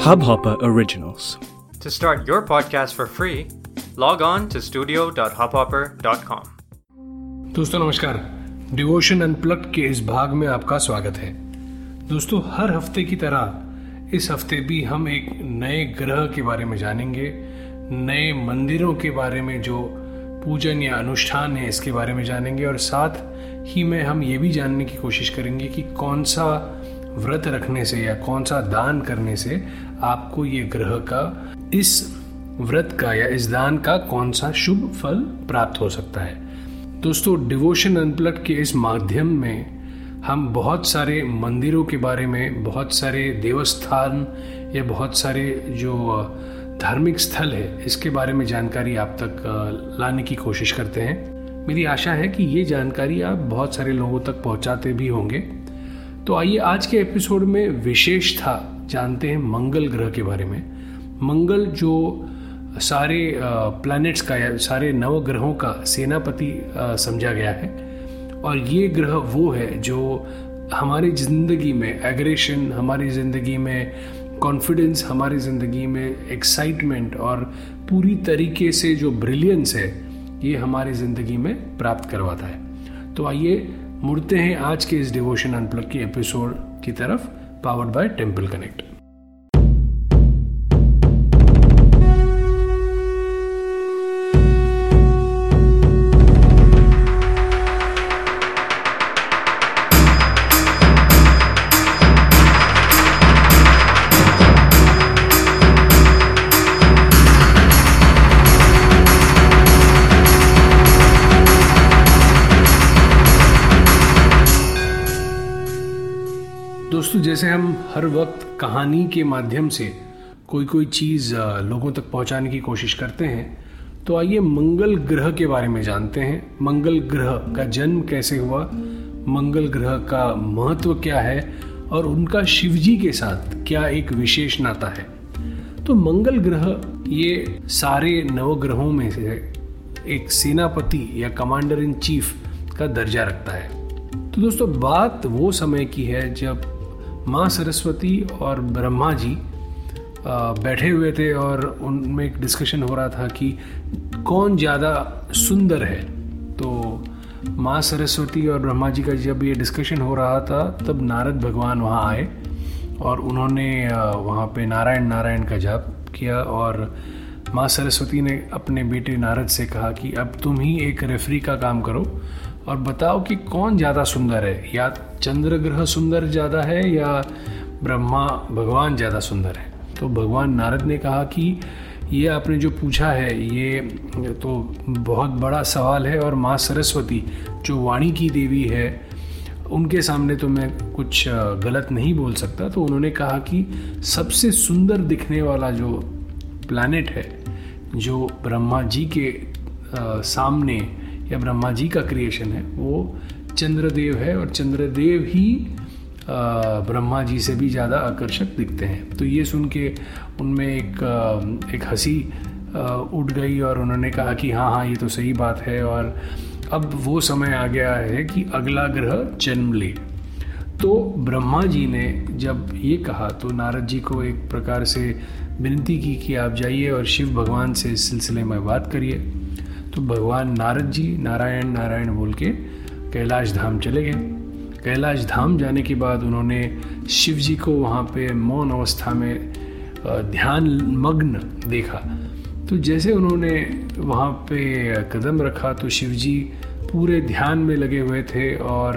Hubhopper Originals. To start your podcast for free, log on to studio.hubhopper.com. दोस्तों नमस्कार devotion unplug के इस भाग में आपका स्वागत है दोस्तों हर हफ़्ते की तरह इस हफ़्ते भी हम एक नए ग्रह के बारे में जानेंगे नए मंदिरों के बारे में जो पूजन या अनुष्ठान है इसके बारे में जानेंगे और साथ ही में हम ये भी जानने की कोशिश करेंगे कि कौन सा व्रत रखने से या कौन सा दान करने से आपको ये ग्रह का, इस व्रत का या इस दान का कौन सा शुभ फल प्राप्त हो सकता है। दोस्तों डिवोशन अनप्लग के इस माध्यम में हम बहुत सारे मंदिरों के बारे में, बहुत सारे देवस्थान या बहुत सारे जो धार्मिक स्थल है, इसके बारे में जानकारी आप तक लाने की कोशिश करते हैं। मेरी आशा है कि ये जानकारी आप बहुत सारे लोगों तक पहुंचाते भी होंगे। तो आइए आज के एपिसोड में विशेष था, जानते हैं मंगल ग्रह के बारे में। मंगल जो सारे प्लैनेट्स का या सारे नवग्रहों का सेनापति समझा गया है। और ये ग्रह वो है जो हमारी ज़िंदगी में एग्रेशन हमारी ज़िंदगी में कॉन्फिडेंस हमारी ज़िंदगी में एक्साइटमेंट और पूरी तरीके से जो ब्रिलियंस है, ये हमारी ज़िंदगी में प्राप्त करवाता है। तो आइए मुड़ते हैं आज के इस डिवोशन अनप्लग के एपिसोड की तरफ़ पावर्ड बाय टेंपल कनेक्ट जैसे हम हर वक्त कहानी के माध्यम से कोई कोई चीज़ लोगों तक पहुँचाने की कोशिश करते हैं तो आइए मंगल ग्रह के बारे में जानते हैं। मंगल ग्रह का जन्म कैसे हुआ? मंगल ग्रह का महत्व क्या है? और उनका शिवजी के साथ क्या एक विशेष नाता है? तो मंगल ग्रह ये सारे नवग्रहों में से एक सेनापति या कमांडर इन चीफ का दर्जा रखता है। तो दोस्तों, बात वो समय की है जब माँ सरस्वती और ब्रह्मा जी बैठे हुए थे और उनमें एक डिस्कशन हो रहा था कि कौन ज़्यादा सुंदर है। तो माँ सरस्वती और ब्रह्मा जी का जब ये डिस्कशन हो रहा था, तब नारद भगवान वहाँ आए और उन्होंने वहाँ पे नारायण नारायण का जाप किया और माँ सरस्वती ने अपने बेटे नारद से कहा कि अब तुम ही एक रेफरी का काम करो। और बताओ कि कौन ज़्यादा सुंदर है? या चंद्र ग्रह सुंदर ज़्यादा है या ब्रह्मा भगवान ज़्यादा सुंदर है? तो भगवान नारद ने कहा कि ये आपने जो पूछा है, ये तो बहुत बड़ा सवाल है और माँ सरस्वती, जो वाणी की देवी है, उनके सामने तो मैं कुछ गलत नहीं बोल सकता। तो उन्होंने कहा कि सबसे सुंदर दिखने वाला जो प्लानट है, जो ब्रह्मा जी के सामने या ब्रह्मा जी का क्रिएशन है, वो चंद्रदेव है और चंद्रदेव ही ब्रह्मा जी से भी ज़्यादा आकर्षक दिखते हैं। तो ये सुन के उनमें एक एक हँसी उठ गई और उन्होंने कहा कि हाँ हाँ ये तो सही बात है और अब वो समय आ गया है कि अगला ग्रह जन्म ले। तो ब्रह्मा जी ने जब ये कहा तो नारद जी को एक प्रकार से विनती की कि आप जाइए और शिव भगवान से इस सिलसिले में बात करिए। तो भगवान नारद जी नारायण नारायण बोल के कैलाश धाम चले गए। कैलाश धाम जाने के बाद उन्होंने शिव जी को वहाँ पे मौन अवस्था में ध्यान मग्न देखा। तो जैसे उन्होंने वहाँ पे कदम रखा तो शिव जी पूरे ध्यान में लगे हुए थे और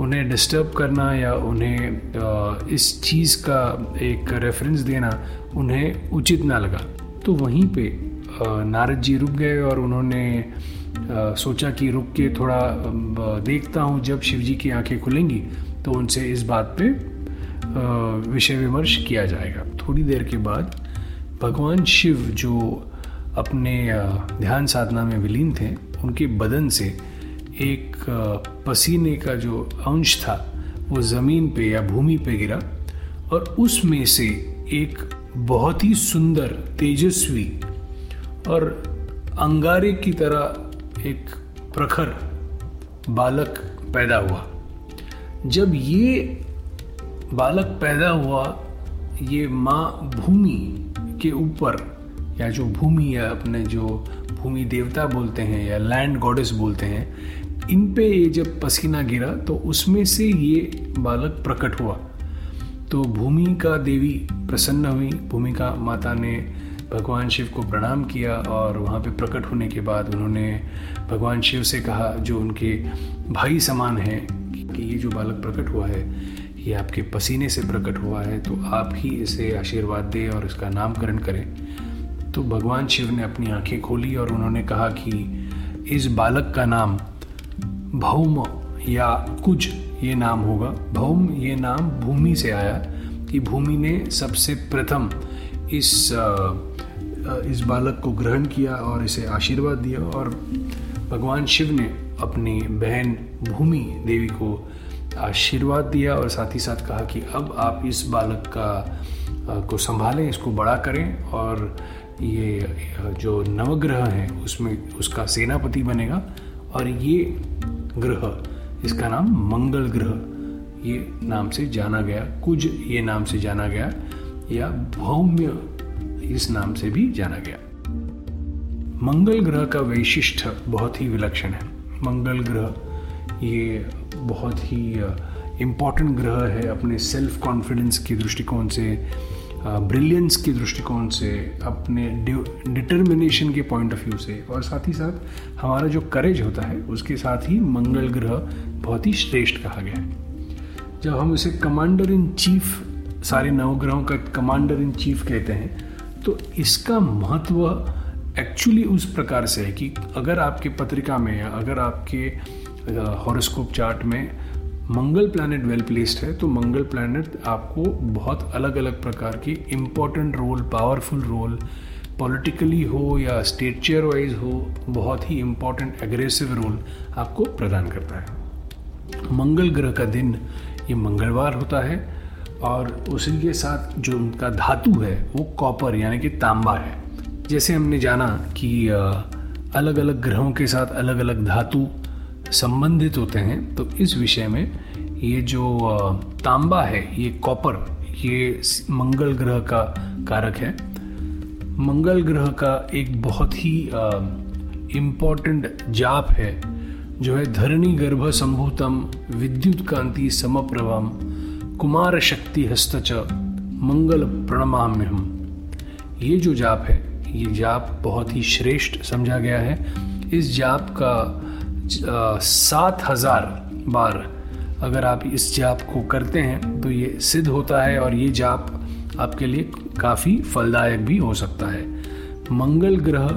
उन्हें डिस्टर्ब करना या उन्हें इस चीज़ का एक रेफरेंस देना उन्हें उचित ना लगा। तो वहीं पे नारद जी रुक गए और उन्होंने सोचा कि रुक के थोड़ा देखता हूँ जब शिव जी की आँखें खुलेंगी तो उनसे इस बात पे विषय विमर्श किया जाएगा। थोड़ी देर के बाद भगवान शिव जो अपने ध्यान साधना में विलीन थे, उनके बदन से एक पसीने का जो अंश था, वो ज़मीन पे या भूमि पे गिरा और उसमें से एक बहुत ही सुंदर, तेजस्वी और अंगारे की तरह एक प्रखर बालक पैदा हुआ। जब ये बालक पैदा हुआ, ये माँ भूमि के ऊपर, या जो भूमि या अपने जो भूमि देवता बोलते हैं, या लैंड गॉडेस बोलते हैं, इन पे ये जब पसीना गिरा तो उसमें से ये बालक प्रकट हुआ। तो भूमि का देवी प्रसन्न हुई, भूमि का माता ने भगवान शिव को प्रणाम किया और वहाँ पे प्रकट होने के बाद उन्होंने भगवान शिव से कहा, जो उनके भाई समान हैं, कि ये जो बालक प्रकट हुआ है, ये आपके पसीने से प्रकट हुआ है तो आप ही इसे आशीर्वाद दें और इसका नामकरण करें। तो भगवान शिव ने अपनी आँखें खोली और उन्होंने कहा कि इस बालक का नाम भौम या कुछ ये नाम होगा। भौम, ये नाम भूमि से आया कि भूमि ने सबसे प्रथम इस इस बालक को ग्रहण किया और इसे आशीर्वाद दिया और भगवान शिव ने अपनी बहन भूमि देवी को आशीर्वाद दिया और साथ ही साथ कहा कि अब आप इस बालक का को संभालें, इसको बड़ा करें और ये जो नवग्रह हैं, उसमें उसका सेनापति बनेगा और ये ग्रह, इसका नाम मंगल ग्रह, ये नाम से जाना गया कुछ ये नाम से जाना गया। या भौम्य इस नाम से भी जाना गया। मंगल ग्रह का वैशिष्ट बहुत ही विलक्षण है। मंगल ग्रह, ये बहुत ही इंपॉर्टेंट ग्रह है अपने सेल्फ कॉन्फिडेंस के दृष्टिकोण से ब्रिलियंस के दृष्टिकोण से, अपने डिटर्मिनेशन के पॉइंट ऑफ़ व्यू से। और साथ ही साथ हमारा जो करेज होता है, उसके साथ ही मंगल ग्रह बहुत ही श्रेष्ठ कहा गया है। जब हम इसे कमांडर इन चीफ सारे नवग्रहों का कमांडर इन चीफ कहते हैं। तो इसका महत्व एक्चुअली उस प्रकार से है कि अगर आपके पत्रिका में या अगर आपके हॉरोस्कोप चार्ट में मंगल प्लैनेट वेल प्लेस्ड है तो मंगल प्लैनेट आपको बहुत अलग अलग प्रकार की important role powerful role politically हो या स्टेचर वाइज हो, बहुत ही इम्पोर्टेंट एग्रेसिव रोल आपको प्रदान करता है। मंगल ग्रह का दिन ये मंगलवार होता है और उसी के साथ जो उनका धातु है, वो कॉपर, यानी कि तांबा है। जैसे हमने जाना कि अलग अलग ग्रहों के साथ अलग अलग धातु संबंधित होते हैं तो इस विषय में ये जो तांबा है, ये कॉपर, ये मंगल ग्रह का कारक है। मंगल ग्रह का एक बहुत ही इंपॉर्टेंट जाप है, जो है धरणी गर्भ संभूतम विद्युत कांति समप्रभम कुमार शक्ति हस्तच मंगल प्रणमाम्य हम ये जो जाप है, ये जाप बहुत ही श्रेष्ठ समझा गया है। इस जाप का सात हज़ार बार अगर आप इस जाप को करते हैं तो ये सिद्ध होता है और ये जाप आपके लिए काफ़ी फलदायक भी हो सकता है। मंगल ग्रह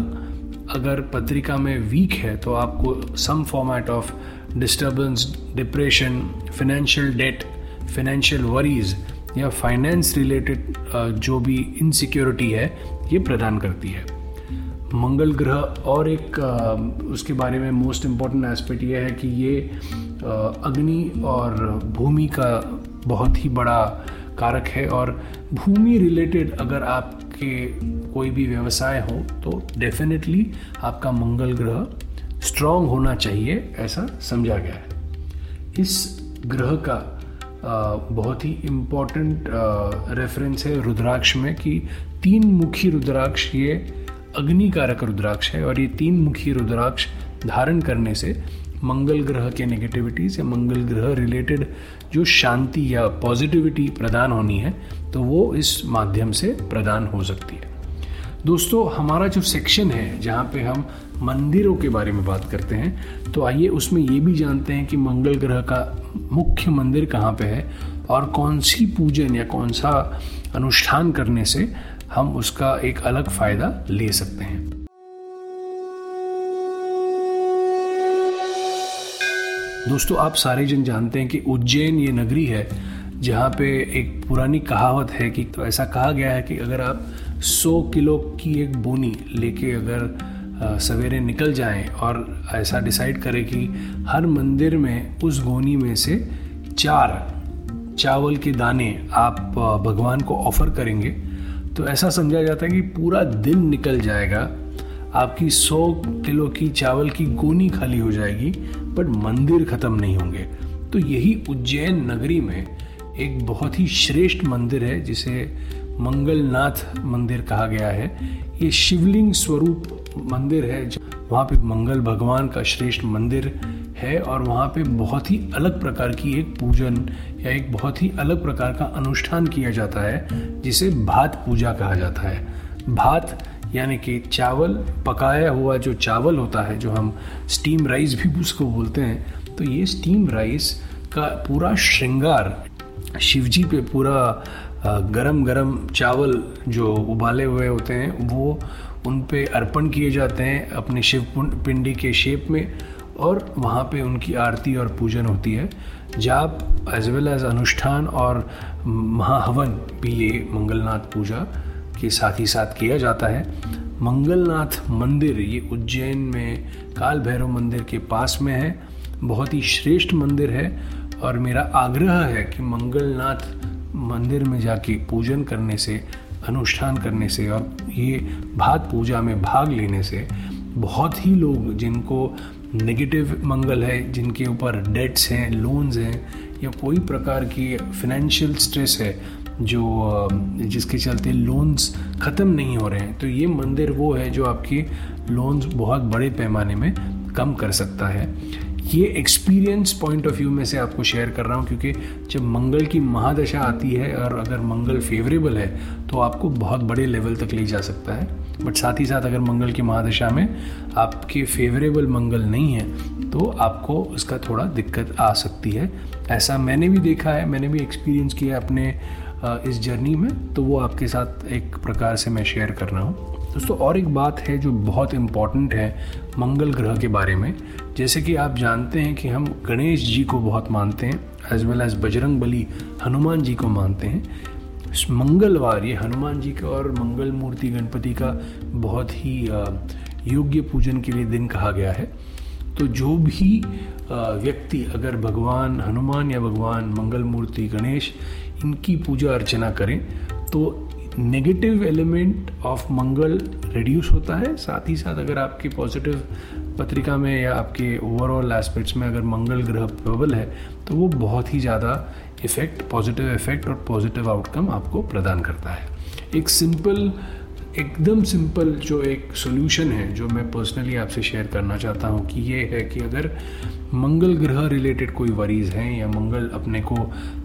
अगर पत्रिका में वीक है तो आपको some format of disturbance depression financial debt financial worries या फाइनेंस रिलेटेड जो भी इनसिक्योरिटी है, ये प्रदान करती है। मंगल ग्रह और एक उसके बारे में मोस्ट इंपॉर्टेंट एस्पेक्ट ये है कि ये अग्नि और भूमि का बहुत ही बड़ा कारक है और भूमि रिलेटेड अगर आपके कोई भी व्यवसाय हो तो डेफिनेटली आपका मंगल ग्रह स्ट्रांग होना चाहिए, ऐसा समझा गया है। इस ग्रह का बहुत ही इंपॉर्टेंट रेफरेंस है रुद्राक्ष में कि तीन मुखी रुद्राक्ष, ये अग्निकारक रुद्राक्ष है और ये तीन मुखी रुद्राक्ष धारण करने से मंगल ग्रह के नेगेटिविटीज़ या मंगल ग्रह रिलेटेड जो शांति या पॉजिटिविटी प्रदान होनी है तो वो इस माध्यम से प्रदान हो सकती है। दोस्तों, हमारा जो सेक्शन है, जहाँ पे हम मंदिरों के बारे में बात करते हैं तो आइए उसमें ये भी जानते हैं कि मंगल ग्रह का मुख्य मंदिर कहाँ पे है और कौन सी पूजन या कौन सा अनुष्ठान करने से हम उसका एक अलग फ़ायदा ले सकते हैं। दोस्तों, आप सारे जन जानते हैं कि उज्जैन ये नगरी है, जहाँ पे एक पुरानी कहावत है कि तो ऐसा कहा गया है कि अगर आप 100 किलो की एक बोनी लेके अगर सवेरे निकल जाएँ और ऐसा डिसाइड करें कि हर मंदिर में, उस गोनी में से चार चावल के दाने आप भगवान को ऑफ़र करेंगे तो ऐसा समझा जाता है कि पूरा दिन निकल जाएगा। आपकी 100 किलो की चावल की गोनी खाली हो जाएगी, बट मंदिर ख़त्म नहीं होंगे। तो यही उज्जैन नगरी में एक बहुत ही श्रेष्ठ मंदिर है, जिसे मंगलनाथ मंदिर कहा गया है। ये शिवलिंग स्वरूप मंदिर है। वहाँ पे मंगल भगवान का श्रेष्ठ मंदिर है और वहाँ पे बहुत ही अलग प्रकार की एक पूजन या एक बहुत ही अलग प्रकार का अनुष्ठान किया जाता है, जिसे भात पूजा कहा जाता है। भात यानी कि चावल पकाया हुआ जो चावल होता है, जो हम स्टीम राइस भी उसको बोलते हैं तो ये स्टीम राइस का पूरा श्रृंगार शिवजी पे पूरा गरम गरम चावल जो उबाले हुए होते हैं, वो उन पे अर्पण किए जाते हैं अपने शिव पिंडी के शेप में और वहाँ पे उनकी आरती और पूजन होती है। जाप एज वेल एज अनुष्ठान और महाहवन भी ये मंगलनाथ पूजा के साथ ही साथ किया जाता है। मंगलनाथ मंदिर ये उज्जैन में काल भैरव मंदिर के पास में है। बहुत ही श्रेष्ठ मंदिर है और मेरा आग्रह है कि मंगलनाथ मंदिर में जाके पूजन करने से, अनुष्ठान करने से और ये भात पूजा में भाग लेने से बहुत ही लोग जिनको नेगेटिव मंगल है, जिनके ऊपर डेट्स हैं लोन्स हैं, या कोई प्रकार की फिनेंशियल स्ट्रेस है, जो जिसके चलते लोन्स ख़त्म नहीं हो रहे हैं तो ये मंदिर वो है जो आपके लोन्स बहुत बड़े पैमाने में कम कर सकता है। ये एक्सपीरियंस पॉइंट ऑफ़ व्यू में से आपको शेयर कर रहा हूँ, क्योंकि जब मंगल की महादशा आती है और अगर मंगल फेवरेबल है तो आपको बहुत बड़े लेवल तक ले जा सकता है। बट साथ ही साथ अगर मंगल की महादशा में आपके फेवरेबल मंगल नहीं है तो आपको उसका थोड़ा दिक्कत आ सकती है। ऐसा मैंने भी देखा है, मैंने भी एक्सपीरियंस किया है अपने इस जर्नी में तो वो आपके साथ एक प्रकार से मैं शेयर कर रहा हूँ। दोस्तों, और एक बात है जो बहुत इंपॉर्टेंट है मंगल ग्रह के बारे में। जैसे कि आप जानते हैं कि हम गणेश जी को बहुत मानते हैं as well as Bajrang Bali Hanuman ji को मानते हैं। मंगलवार, ये हनुमान जी का और मंगल मूर्ति गणपति का बहुत ही योग्य पूजन के लिए दिन कहा गया है। तो जो भी व्यक्ति अगर भगवान, हनुमान या भगवान, मंगल मूर्ति, गणेश, इनकी पूजा अर्चना करें तो negative element of Mangal reduce होता है। साथ ही साथ अगर आपके पॉजिटिव पत्रिका में या आपके ओवरऑल एस्पेक्ट्स में अगर मंगल ग्रह प्रबल है तो वो बहुत ही ज़्यादा इफ़ेक्ट पॉजिटिव इफ़ेक्ट और पॉजिटिव आउटकम आपको प्रदान करता है। एक सिंपल एकदम सिंपल जो एक सोल्यूशन है, जो मैं पर्सनली आपसे शेयर करना चाहता हूँ कि ये है कि अगर मंगल ग्रह रिलेटेड कोई वरीज हैं या मंगल अपने को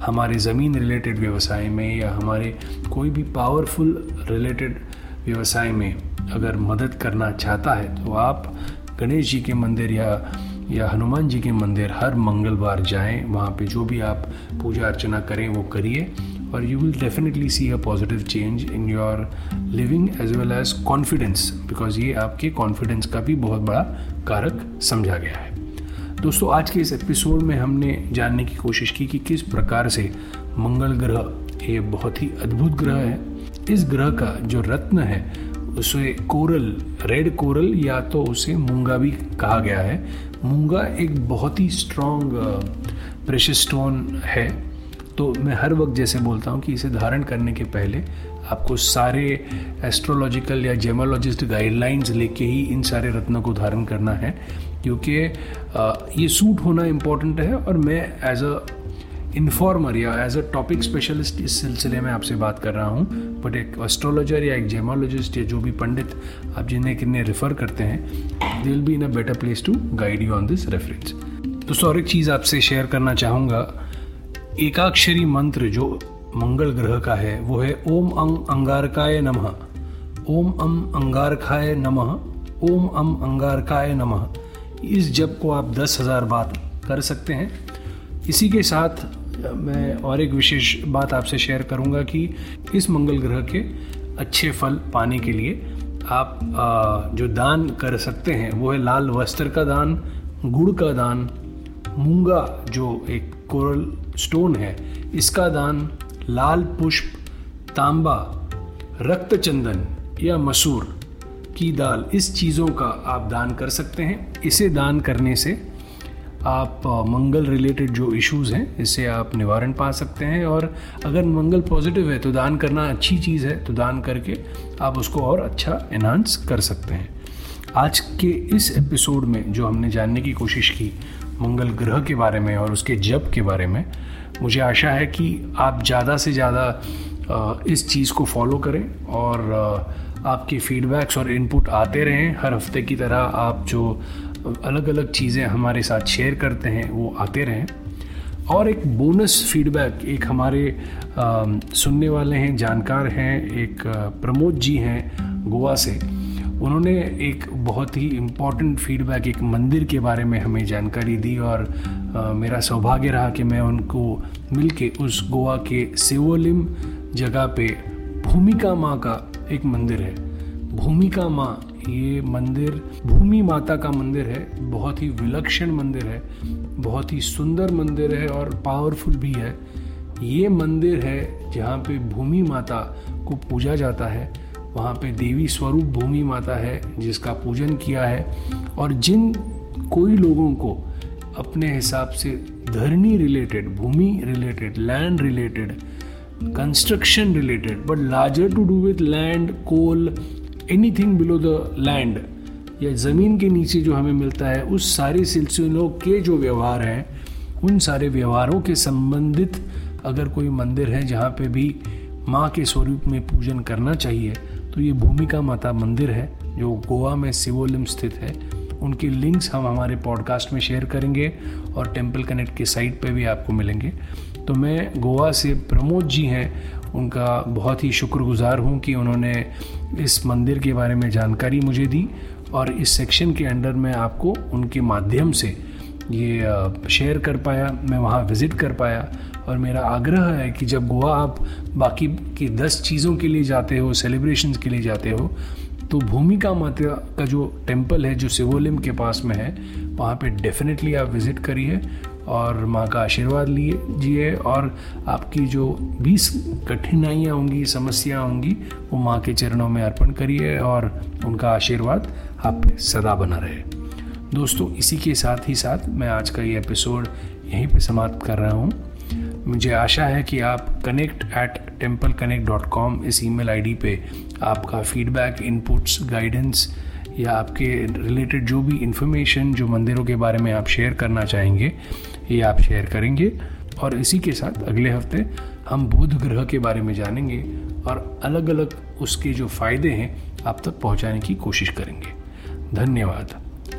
हमारे ज़मीन रिलेटेड व्यवसाय में या हमारे कोई भी पावरफुल रिलेटेड व्यवसाय में अगर मदद करना चाहता है तो आप गणेश जी के मंदिर या या हनुमान जी के मंदिर हर मंगलवार जाएँ, वहाँ पे जो भी आप पूजा अर्चना करें, वो करिए। और you will definitely see a positive change in your living as well as confidence because ये आपके कॉन्फिडेंस का भी बहुत बड़ा कारक समझा गया है। दोस्तों, आज के इस एपिसोड में हमने जानने की कोशिश की कि किस प्रकार से मंगल ग्रह ये बहुत ही अद्भुत ग्रह है। इस ग्रह का जो रत्न है, उसे कोरल रेड कोरल या तो उसे मूँगा भी कहा गया है। मूँगा एक बहुत ही स्ट्रॉन्ग प्रेशर स्टोन है। तो मैं हर वक्त जैसे बोलता हूँ कि इसे धारण करने के पहले आपको सारे एस्ट्रोलॉजिकल या जेमोलॉजिस्ट गाइडलाइंस लेके ही इन सारे रत्नों को धारण करना है, क्योंकि ये सूट होना इम्पोर्टेंट है और मैं एज अ इन्फॉर्मर या एज अ टॉपिक स्पेशलिस्ट इस सिलसिले में आपसे बात कर रहा हूँ बट एक एस्ट्रोलॉजर या एक जेमोलॉजिस्ट या जो भी पंडित आप जिन्हें किन्हें रेफ़र करते हैं they will be in a better place to guide you on this reference दोस्तों और एक चीज़ आपसे शेयर करना चाहूँगा। एकाक्षरी मंत्र जो मंगल ग्रह का है, वो है ओम अंग अंगारकाय नमः। ओम अम अंगारकाय नमः, ओम अम अंगारकाय नमः। इस जप को आप दस हज़ार बात कर सकते हैं। इसी के साथ मैं और एक विशेष बात आपसे शेयर करूँगा कि इस मंगल ग्रह के अच्छे फल पाने के लिए आप जो दान कर सकते हैं, वो है लाल वस्त्र का दान, गुड़ का दान, मूँगा जो एक कोरल स्टोन है। इसका दान लाल पुष्प, तांबा रक्त चंदन या मसूर की दाल, इस चीज़ों का आप दान कर सकते हैं। इसे दान करने से आप मंगल रिलेटेड जो इश्यूज़ हैं इससे आप निवारण पा सकते हैं और अगर मंगल पॉजिटिव है तो दान करना अच्छी चीज़ है तो दान करके आप उसको और अच्छा एनहांस कर सकते हैं। आज के इस एपिसोड में जो हमने जानने की कोशिश की मंगल ग्रह के बारे में और उसके जप के बारे में, मुझे आशा है कि आप ज़्यादा से ज़्यादा इस चीज़ को फॉलो करें और आपके फीडबैक्स और इनपुट आते रहें। हर हफ़्ते की तरह आप जो अलग अलग चीज़ें हमारे साथ शेयर करते हैं, वो आते रहें। और एक बोनस फीडबैक, एक हमारे सुनने वाले हैं, जानकार हैं, एक प्रमोद जी हैं गोवा से। उन्होंने एक बहुत ही इंपॉर्टेंट फीडबैक एक मंदिर के बारे में हमें जानकारी दी और आ, मेरा सौभाग्य रहा कि मैं उनको मिल के उस गोवा के सिवोलिम जगह पे भूमिका माँ का एक मंदिर है। भूमिका माँ ये मंदिर भूमि माता का मंदिर है बहुत ही विलक्षण मंदिर है बहुत ही सुंदर मंदिर है और पावरफुल भी है। ये मंदिर है जहाँ पे भूमि माता को पूजा जाता है। वहाँ पे देवी स्वरूप भूमि माता है, जिसका पूजन किया है। और जिन कोई लोगों को अपने हिसाब से धरनी related Bhumi related land related construction related but larger to do with land coal anything below the land या ज़मीन के नीचे जो हमें मिलता है, उस सारे सिलसिलों के जो व्यवहार हैं, उन सारे व्यवहारों के संबंधित अगर कोई मंदिर है जहाँ पे भी माँ के स्वरूप में पूजन करना चाहिए तो ये भूमिका माता मंदिर है, जो गोवा में सिवोलिम स्थित है। उनके लिंक्स हम हमारे पॉडकास्ट में शेयर करेंगे और टेंपल कनेक्ट के साइट पे भी आपको मिलेंगे। तो मैं गोवा से प्रमोद जी हैं। उनका बहुत ही शुक्रगुजार हूँ कि उन्होंने इस मंदिर के बारे में जानकारी मुझे दी और इस सेक्शन के अंडर मैं आपको उनके माध्यम से ये शेयर कर पाया, मैं वहाँ विज़िट कर पाया और मेरा आग्रह है कि जब गोवा आप बाकी की दस चीज़ों के लिए जाते हो सेलिब्रेशन के लिए जाते हो तो भूमिका माता का जो टेंपल है, जो सिवोलिम के पास में है, वहाँ पे डेफिनेटली आप विज़िट करिए और माँ का आशीर्वाद लिए, जिए और आपकी जो भी कठिनाइयाँ होंगी समस्या होंगी, वो माँ के चरणों में अर्पण करिए और उनका आशीर्वाद आप सदा बना रहे। दोस्तों, इसी के साथ ही साथ मैं आज का ये एपिसोड यहीं पे समाप्त कर रहा हूँ। मुझे आशा है कि आप connect at temple connect dot com इस ईमेल आईडी पे आपका फीडबैक इनपुट्स गाइडेंस या आपके रिलेटेड जो भी इंफॉर्मेशन जो मंदिरों के बारे में आप शेयर करना चाहेंगे, ये आप शेयर करेंगे। और इसी के साथ अगले हफ़्ते हम बुध ग्रह के बारे में जानेंगे और अलग अलग उसके जो फ़ायदे हैं आप तक पहुँचाने की कोशिश करेंगे। धन्यवाद।